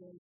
say